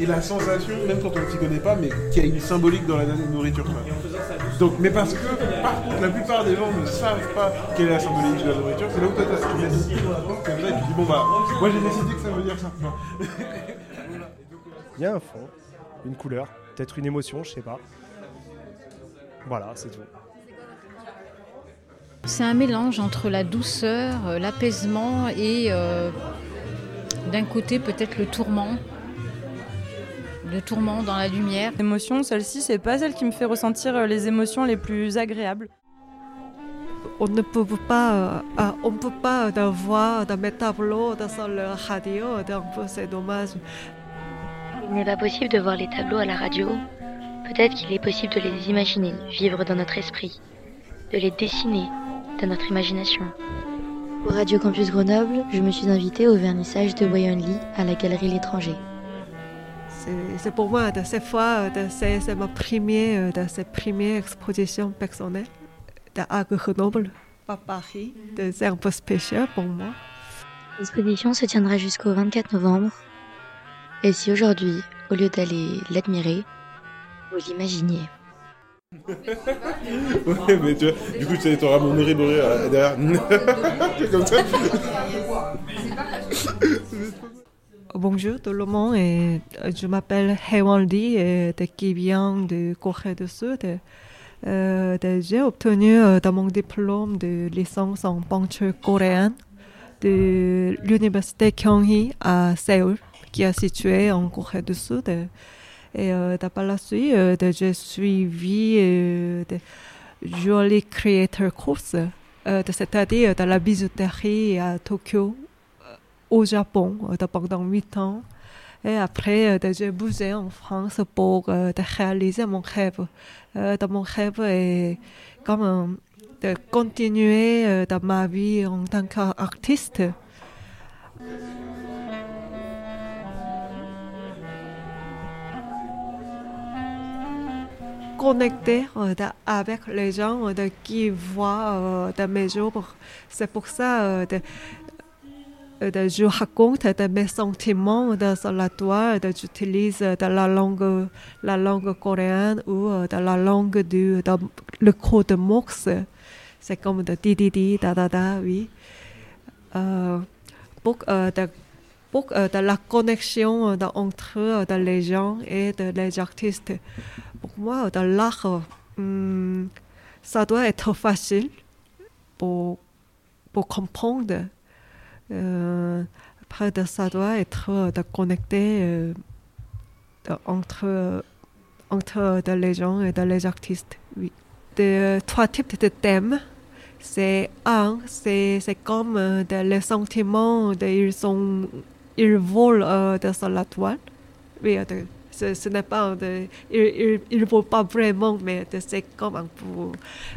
Et la sensation, même quand on ne s'y connaît pas, mais qu'il y a une symbolique dans la nourriture. Quoi. Donc, mais parce que, par contre, la plupart des gens ne savent pas quelle est la symbolique de la nourriture, c'est là où toi, tu mets ton pied dans la porte, comme ça, et tu dis, bon bah, moi j'ai décidé que ça veut dire ça. Il y a un fond, une couleur, peut-être une émotion, je sais pas. Voilà, c'est tout. C'est un mélange entre la douceur, euh, l'apaisement et euh, d'un côté peut-être le tourment. Le tourment dans la lumière. L'émotion, celle-ci, c'est pas celle qui me fait ressentir euh, les émotions les plus agréables. On ne peut pas, on peut pas avoir de mes tableaux dans le radio, c'est dommage. Il n'est pas possible de voir les tableaux à la radio. Peut-être qu'il est possible de les imaginer, vivre dans notre esprit, de les dessiner, de notre imagination. Pour Radio Campus Grenoble, je me suis invitée au vernissage de Lee à la Galerie L'étranger. C'est pour moi, de cette fois, c'est ma première, de cette première exposition personnelle à Grenoble, pas Paris. C'est un peu spécial pour moi. L'exposition se tiendra jusqu'au 24 novembre. Et si aujourd'hui, au lieu d'aller l'admirer, vous l'imaginiez ouais, mais tu vois, du coup, tu auras mon nourri euh, derrière. comme ça. Bonjour tout le monde, et euh, je m'appelle Hewan Lee et qui vient de Corée du Sud. Euh, j'ai obtenu dans mon diplôme de licence en peinture coréenne de l'université Kyunghee à Séoul, qui est située en Corée du Sud. Et euh, par la suite, euh, j'ai suivi euh, de Jolly Creator Course, c'est-à-dire de la bijouterie à Tokyo, au Japon, pendant 8 ans. Et après, j'ai bougé en France pour réaliser mon rêve. mon rêve est de continuer dans ma vie en tant qu'artiste. connecter euh, avec les gens euh, qui voient euh, mes œuvres. C'est pour ça je raconte de mes sentiments sur la toile, j'utilise de la langue, la langue coréenne ou de la langue du le code Morse. C'est comme de di oui. pour, de, pour de la connexion entre les gens et les artistes pour moi, l'art, hum, ça doit être facile pour comprendre. Euh, après, ça doit être de connecter euh, entre, entre les gens et les artistes. De, trois types de thèmes. C'est un, c'est, comme euh, les sentiments, ils, sont, ils volent sur la toile. Oui, ce, n'est pas il ne vaut pas vraiment, mais c'est comme peu,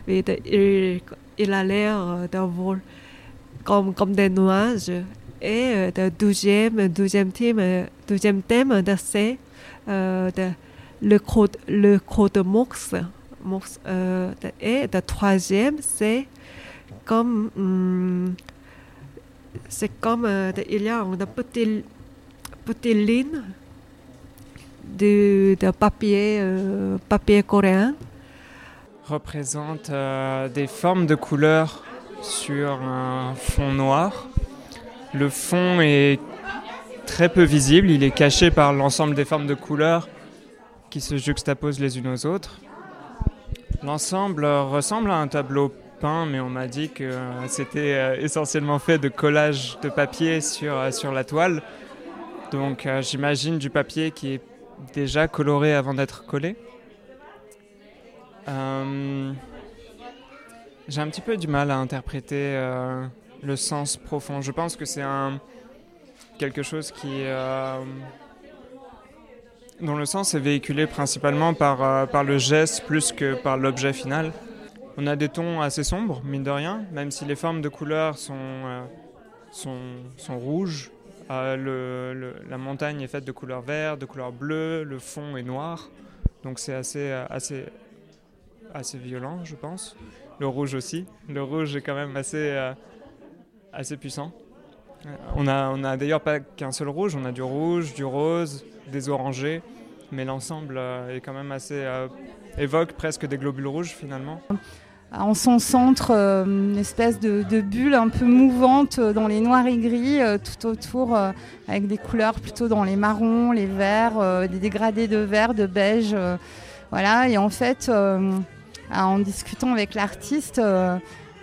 il, il a l'air de voler comme, comme des nuages. Et le deuxième, deuxième thème, deuxième thème c'est le code, le code Morse. Morse euh, et le troisième, c'est comme, c'est comme, euh, il y a une petite, petite ligne de, papier, euh, papier coréen. Représente des formes de couleurs sur un fond noir. Le fond est très peu visible, il est caché par l'ensemble des formes de couleurs qui se juxtaposent les unes aux autres. L'ensemble ressemble à un tableau peint, mais on m'a dit que c'était euh, essentiellement fait de collage de papier sur, sur la toile. Donc j'imagine du papier qui est déjà coloré avant d'être collé. Euh, j'ai un petit peu du mal à interpréter euh, le sens profond. Je pense que c'est un quelque chose qui euh, dont le sens est véhiculé principalement par, par le geste plus que par l'objet final. On a des tons assez sombres, mine de rien, même si les formes de couleurs sont, sont, sont rouges la montagne est faite de couleur vert, de couleur bleue, le fond est noir. Donc c'est assez, assez, assez violent, je pense. Le rouge aussi. Le rouge est quand même assez, euh, assez puissant. On a, on a d'ailleurs pas qu'un seul rouge, on a du rouge, du rose, des orangés, mais l'ensemble euh, est quand même assez euh, évoque presque des globules rouges finalement. En son centre, euh, une espèce de, de, bulle un peu mouvante dans les noirs et gris, tout autour avec des couleurs plutôt dans les marrons, les verts, des dégradés de vert, de beige. voilà, et en fait, en discutant avec l'artiste,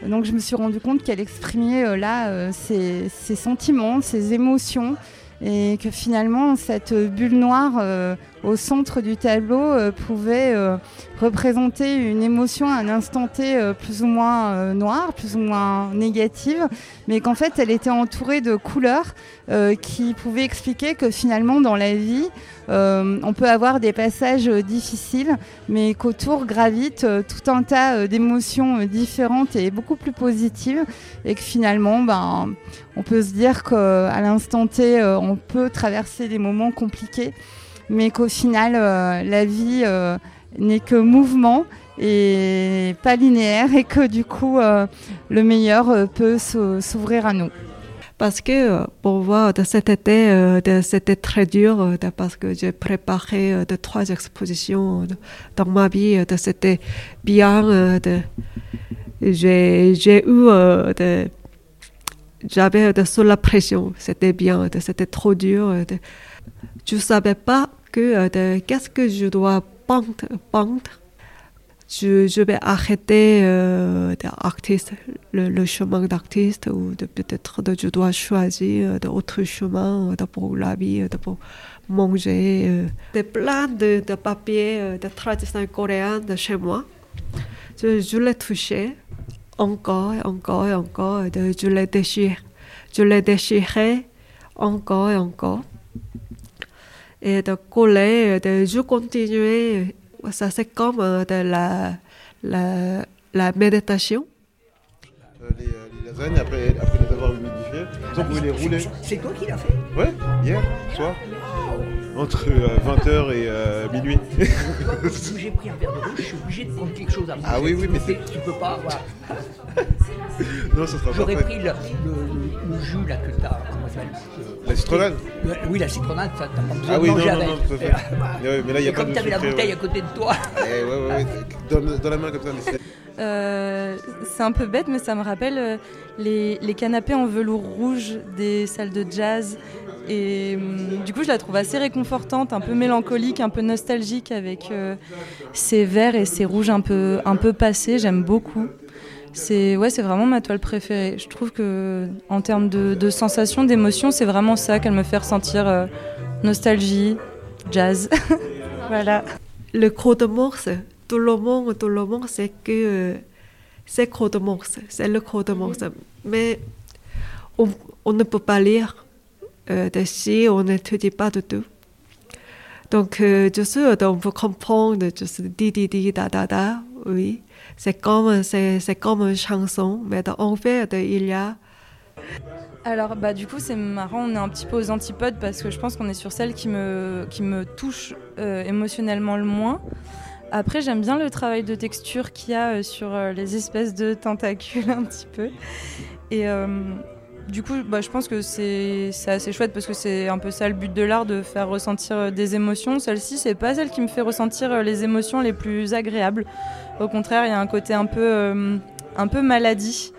donc je me suis rendu compte qu'elle exprimait là ses, ses, sentiments, ses émotions et que finalement cette bulle noire euh, au centre du tableau euh, pouvait euh, représenter une émotion à un instant T plus ou moins noire, plus ou moins négative, mais qu'en fait elle était entourée de couleurs qui pouvaient expliquer que finalement dans la vie on peut avoir des passages difficiles, mais qu'autour gravite tout un tas d'émotions différentes et beaucoup plus positives, et que finalement ben, on peut se dire qu'à l'instant T on peut traverser des moments compliqués, mais qu'au final, euh, la vie euh, n'est que mouvement et pas linéaire, et que du coup, euh, le meilleur peut s'ouvrir à nous. Parce que pour voir de cet été, c'était très dur parce que j'ai préparé de trois expositions dans ma vie. C'était bien. J'ai eu j'avais sous la pression, c'était bien, c'était trop dur. Je ne savais pas que qu'est-ce que je dois peindre. Je, vais arrêter euh, d'artiste, le, chemin d'artiste, ou peut-être je dois choisir d'autres chemins pour la vie, pour manger. Euh. Des plein de, de papiers de tradition coréenne de chez moi. Je, l'ai touché encore et encore encore. je les. Je les déchirais encore et encore. Et de coller, de, je continuais. Ça, c'est comme euh, de la, la, la méditation. Euh, les, euh, les, lasagnes, après, après les avoir humidifiées, vous pouvez les rouler. C'est toi qui l'as fait? Ouais, hier soir entre 20h euh, et euh, minuit. j'ai pris un verre de rouge, je suis obligé de prendre quelque chose à manger. Ah oui, oui, mais c'est. Tu peux pas, non, ça sera J'aurais pris le, le, le, jus là que t'as. Comment ça La citronade Oui, la citronade, t'as pas besoin ah, de oui, manger non, avec. Non, non, tout à fait. ouais, mais là, y a et comme t'avais la bouteille à côté de toi. ouais, ouais, ouais. Dans, dans la main comme ça, mais euh, c'est un peu bête, mais ça me rappelle euh, les, canapés en velours rouge des salles de jazz et hum, du coup, je la trouve assez réconfortante, un peu mélancolique, un peu nostalgique avec euh, ces verts et ces rouges un peu, un peu passés. J'aime beaucoup. C'est ouais, vraiment ma toile préférée. Je trouve que en termes de, de sensations, d'émotions, c'est vraiment ça qu'elle me fait ressentir euh, nostalgie, jazz. voilà. Le croc de morse, tout le monde, tout le monde sait que euh, c'est croc de morse, c'est le de morse. Mais on, on ne peut pas lire euh, dessus, on n'étudie pas du tout. Donc, euh, juste, on peut comprendre juste di di di da da da, oui. C'est comme, c'est, c'est comme une chanson, mais en fait, il y a. Alors, bah, du coup, c'est marrant, on est un petit peu aux antipodes parce que je pense qu'on est sur celle qui me, qui me touche euh, émotionnellement le moins. Après, j'aime bien le travail de texture qu'il y a euh, sur euh, les espèces de tentacules un petit peu. Et euh, du coup, bah, je pense que c'est assez chouette parce que c'est un peu ça le but de l'art, de faire ressentir des émotions. Celle-ci, c'est pas celle qui me fait ressentir les émotions les plus agréables. Au contraire, il y a un côté un peu, un peu maladie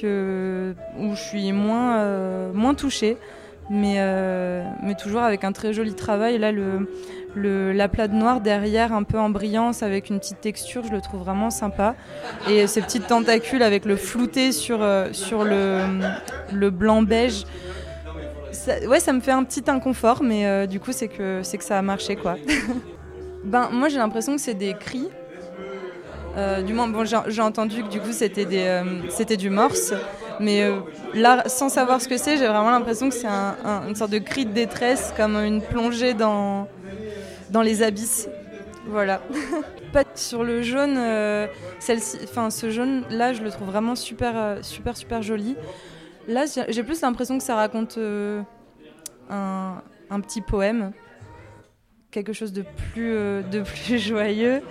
que, où je suis moins, moins touchée, mais, euh, mais toujours avec un très joli travail. Là, le, le, l'aplat de noir derrière, un peu en brillance, avec une petite texture, je le trouve vraiment sympa. Et ces petites tentacules avec le flouté sur, euh, sur le, le blanc beige. Ça, ouais, ça me fait un petit inconfort, mais euh, du coup, c'est que, c'est que ça a marché, quoi. ben, moi, j'ai l'impression que c'est des cris. Du moins, bon, j'ai, entendu que du coup, c'était, des, c'était du morse. Mais euh, là, sans savoir ce que c'est, j'ai vraiment l'impression que c'est un, un, une sorte de cri de détresse, comme une plongée dans, dans les abysses. Voilà. Sur le jaune, euh, celle-ci, enfin ce jaune là, je le trouve vraiment super, euh, super, super joli. Là, j'ai plus l'impression que ça raconte un, un, petit poème. Quelque chose de plus, de plus joyeux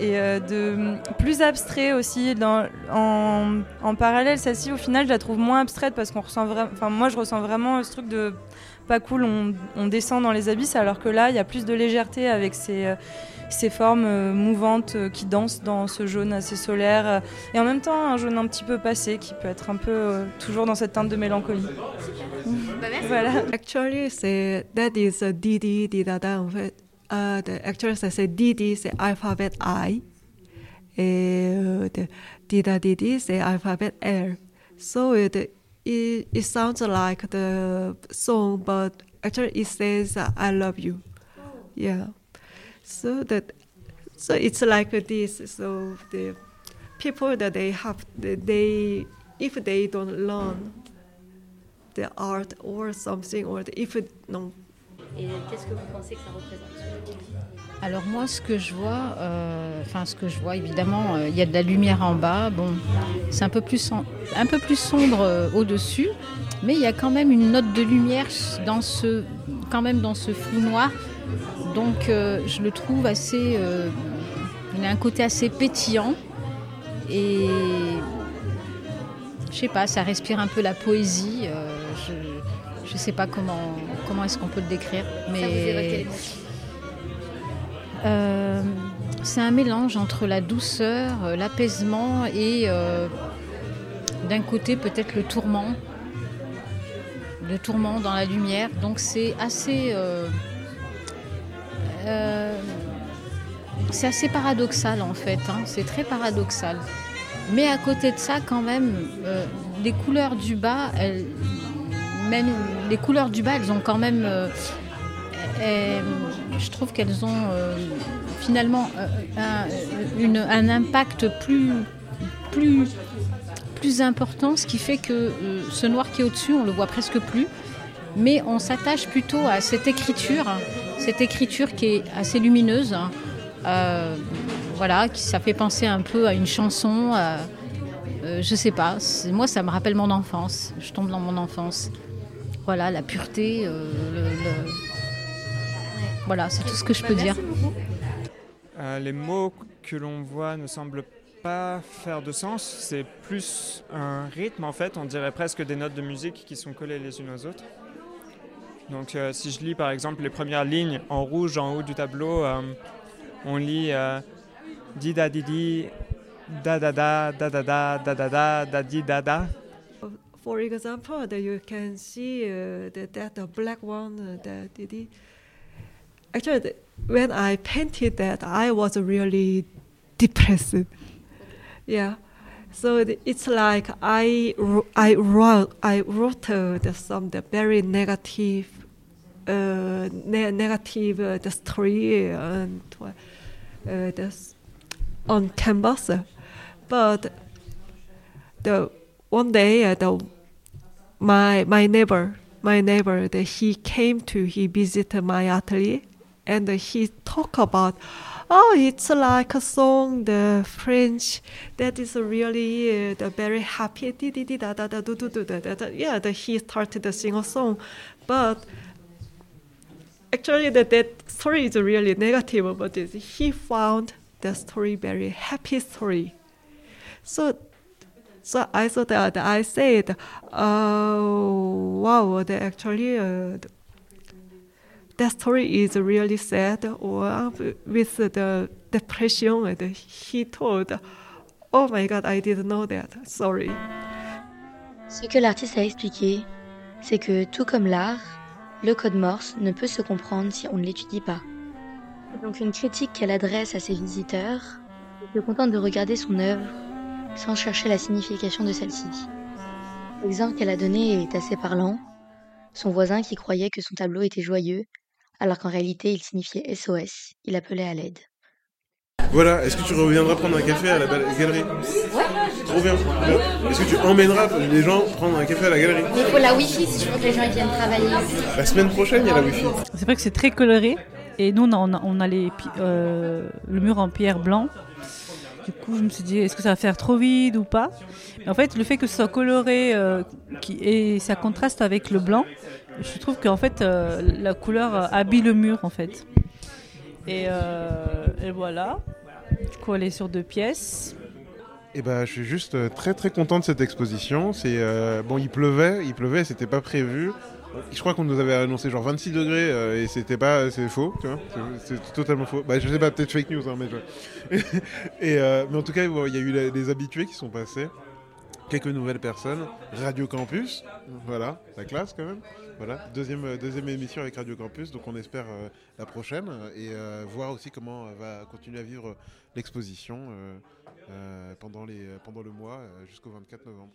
et de plus abstrait aussi. En, en parallèle, celle-ci, au final, je la trouve moins abstraite parce qu'on ressent vraiment. Enfin, moi, je ressens vraiment ce truc de pas cool, on, descend dans les abysses, alors que là, il y a plus de légèreté avec ces, ces formes mouvantes qui dansent dans ce jaune assez solaire. et en même temps, un jaune un petit peu passé qui peut être un peu toujours dans cette teinte de mélancolie. Bah, voilà. Actually, c'est that is a DD, DDA en fait. Uh, the, actually, c'est DD, c'est alphabet I. Et uh, Dida Didi, c'est alphabet L. So it, it, it sounds like the song, but actually it says uh, I love you. Yeah. So that so it's like this. So the people that they have they if they don't learn the art or something or if non. Et qu'est-ce que vous pensez que ça représente alors moi, ce que je vois, euh, enfin ce que je vois, évidemment, euh, il y a de la lumière en bas. Bon, c'est un peu plus, sombre euh, au-dessus, mais il y a quand même une note de lumière dans ce, quand même dans ce flou noir. Donc je le trouve assez, il a un côté assez pétillant et je sais pas, ça respire un peu la poésie. je, ne sais pas comment, comment est-ce qu'on peut le décrire, mais. Euh, c'est un mélange entre la douceur, euh, l'apaisement et euh, d'un côté peut-être le tourment, le tourment dans la lumière. Donc c'est assez, c'est assez paradoxal en fait. Hein. C'est très paradoxal. Mais à côté de ça, quand même, les couleurs du bas, même les couleurs du bas, elles ont quand même je trouve qu'elles ont euh, finalement euh, un, impact plus, plus, plus important, ce qui fait que euh, ce noir qui est au-dessus, on le voit presque plus. Mais on s'attache plutôt à cette écriture, cette écriture qui est assez lumineuse. Hein. voilà, qui, ça fait penser un peu à une chanson. je sais pas, moi ça me rappelle mon enfance. Je tombe dans mon enfance. Voilà, la pureté, le voilà, c'est tout ce que je peux dire. Euh, les mots que l'on voit ne semblent pas faire de sens, c'est plus un rythme en fait, on dirait presque des notes de musique qui sont collées les unes aux autres. Donc euh, si je lis par exemple les premières lignes en rouge en haut du tableau, euh, on lit di da di di da da da da da da da da da da di da da. For example, that you can see uh, that the black one, the di actually when I painted that, I was really depressed. Yeah, so it's like I I wrote I wrote uh, the, some the very negative uh, ne- negative uh, the story and uh, this on canvas, but the one day uh, the my my neighbor my neighbor that he came to he visited my atelier and he talk about oh it's like a song the french that is really uh, the very happy yeah the, he started to sing a song. But actually that, that story is really negative but he found the story very happy story. So so I thought that I said, oh, wow, the actually uh, that story is really sad or with the depression and he told oh my god I didn't know that. Sorry. Ce que l'artiste a expliqué c'est que tout comme l'art le code Morse ne peut se comprendre si on ne l'étudie pas. Donc une critique qu'elle adresse à ses visiteurs se contente de regarder son œuvre sans chercher la signification de celle-ci. L'exemple qu'elle a donné est assez parlant. Son voisin qui croyait que son tableau était joyeux alors qu'en réalité il signifiait SOS, il appelait à l'aide. Voilà, est-ce que tu reviendras prendre un café à la galerie? Ouais. Trop bien. Est-ce que tu emmèneras les gens prendre un café à la galerie? Il faut la wifi si tu veux que les gens viennent travailler. La semaine prochaine, il y a la wifi. C'est vrai que c'est très coloré. Et nous, on a, on a les, euh, le mur en pierre blanc. Du coup, je me suis dit, est-ce que ça va faire trop vide ou pas? En fait, le fait que ce soit coloré euh, qui, et ça contraste avec le blanc, je trouve qu'en fait, euh, la couleur habille le mur, en fait. Et, euh, et voilà. Du coup, elle est sur deux pièces. Et ben, je suis juste euh, très très content de cette exposition. C'est euh, bon, il pleuvait, il pleuvait, c'était pas prévu. Je crois qu'on nous avait annoncé genre 26 degrés euh, et c'était pas, c'est faux, tu vois, c'est totalement faux. Bah, je sais pas, peut-être fake news, hein, mais euh, mais en tout cas, il y a eu des habitués qui sont passés, quelques nouvelles personnes, Radio Campus, voilà, la classe quand même. Voilà, deuxième euh, deuxième émission avec Radio Campus, donc on espère la prochaine et voir aussi comment va continuer à vivre l'exposition pendant les pendant le mois jusqu'au 24 novembre.